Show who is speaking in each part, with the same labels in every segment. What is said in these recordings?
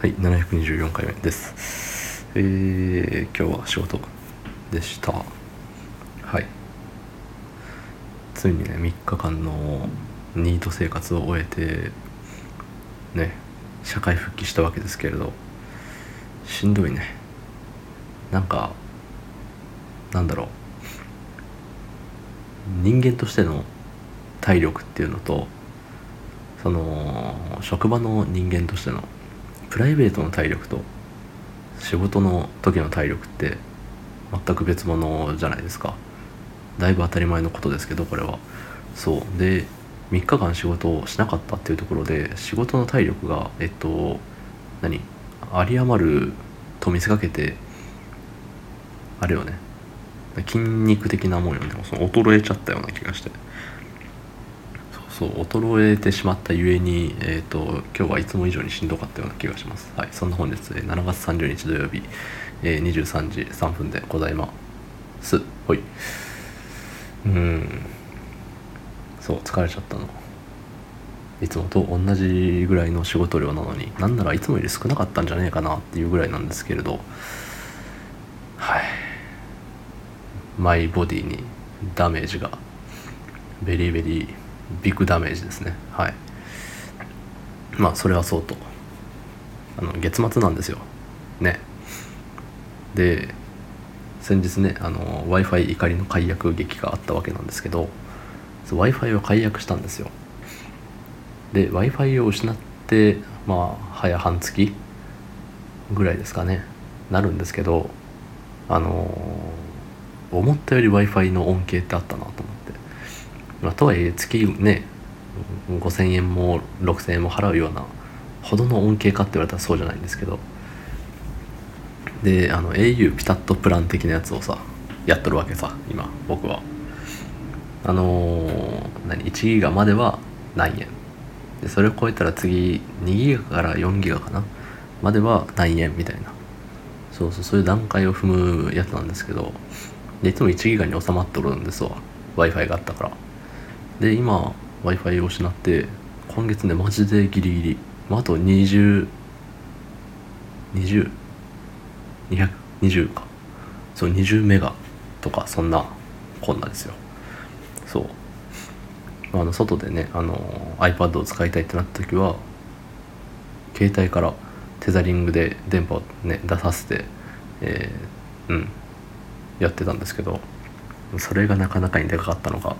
Speaker 1: はい、724回目です。えー、今日は仕事でした。はい。ついにね、3日間のニート生活を終えて、ね、社会復帰したわけですけれど、しんどいね。なんか、なんだろう。人間としての体力っていうのと、その、職場の人間としてのプライベートの体力と仕事の時の体力って全く別物じゃないですか。だいぶ当たり前のことですけどこれは。そう。で3日間仕事をしなかったっていうところで仕事の体力がえっと何？有り余ると見せかけてあれよね。筋肉的なもんよね。その衰えちゃったような気がして。そう衰えてしまったゆえに、えーと、今日はいつも以上にしんどかったような気がします。はいそんな本日7月30日土曜日、えー、23時3分でございます。ほい。うん。そう疲れちゃったの。いつもと同じぐらいの仕事量なのになんならいつもより少なかったんじゃねえかなっていうぐらいなんですけれど。はい。マイボディにダメージがベリーベリービッグダメージですね。はい。まあそれはそうと。あの月末なんですよ。ね。で先日ね w i f i 怒りの解約劇があったわけなんですけど w i f i を解約したんですよ。で w i f i を失ってまあ早半月ぐらいですかね。なるんですけどあの思ったより w i f i の恩恵ってあったなと思って。まあ、とはいえ月ね5,000円も6,000円も払うようなほどの恩恵かって言われたらそうじゃないんですけど。であの au ピタッとプラン的なやつをさやっとるわけさ今僕は。あのー、何1ギガまでは何円。でそれを超えたら次2ギガから4ギガかなまでは何円みたいな。そうそうそういう段階を踏むやつなんですけど。でいつも1ギガに収まっとるんですわ。w i f i があったから。で今 w i f i を失って今月ねマジでギリギリ、まあ、あと202020か。そう20メガとかそんなこんなですよ。そう。あの外でねあの iPad を使いたいってなった時は携帯からテザリングで電波をね出させてえー、うんやってたんですけどそれがなかなかにでかかったのが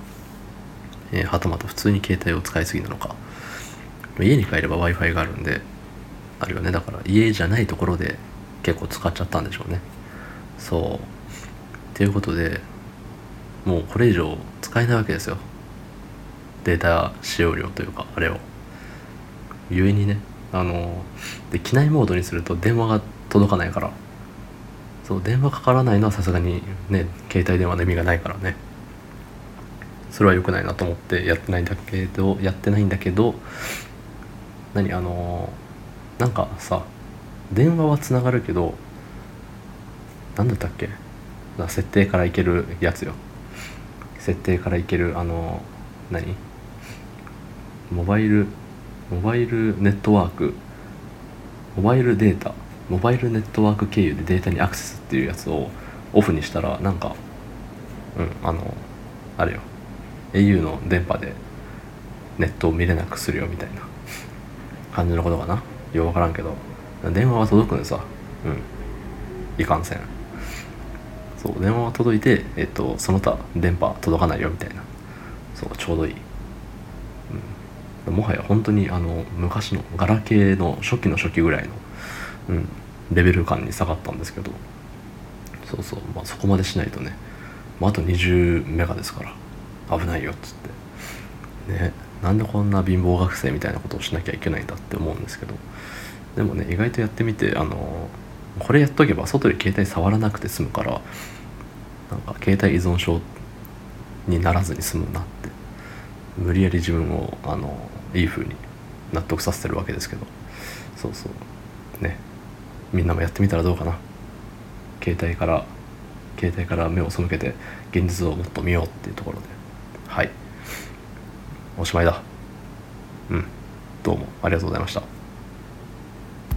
Speaker 1: えー、はたまた普通に携帯を使いすぎなのか。家に帰れば w i f i があるんであるよね。だから家じゃないところで結構使っちゃったんでしょうね。そう。っていうことでもうこれ以上使えないわけですよ。データ使用量というかあれを。ゆえにねあので機内モードにすると電話が届かないから。そう電話かからないのはさすがにね携帯電話の意味がないからね。それは良くないなと思ってやってないんだけどやってないんだけど何あのなんかさ電話はつながるけど何だったっけ？設定からいけるやつよ。設定からいけるあの何？モバイルモバイルネットワーク。モバイルデータ。モバイルネットワーク経由でデータにアクセスっていうやつをオフにしたらなんかうんあのあれよ。Au の電波でネットを見れなくするよみたいな。感じのことかな。よう分からんけど。電話は届くんですわうん。いかんせん。そう電話は届いて、えっと、その他電波届かないよみたいな。そうちょうどいい、うん、もはや本当にあの昔のガラケーの初期の初期ぐらいの、うん、レベル感に下がったんですけど。そうそう、まあ、そこまでしないとね、まあ、あと20メガですから。危ないよっつって。ねなんでこんな貧乏学生みたいなことをしなきゃいけないんだって思うんですけど。でもね意外とやってみてあのこれやっとけば外で携帯触らなくて済むからなんか携帯依存症にならずに済むなって無理やり自分をあのいい風に納得させてるわけですけど。そうそう。ね。みんなもやってみたらどうかな。携帯から携帯から目を背けて現実をもっと見ようっていうところで。はい。おしまいだ。うん。どうもありがとうございました。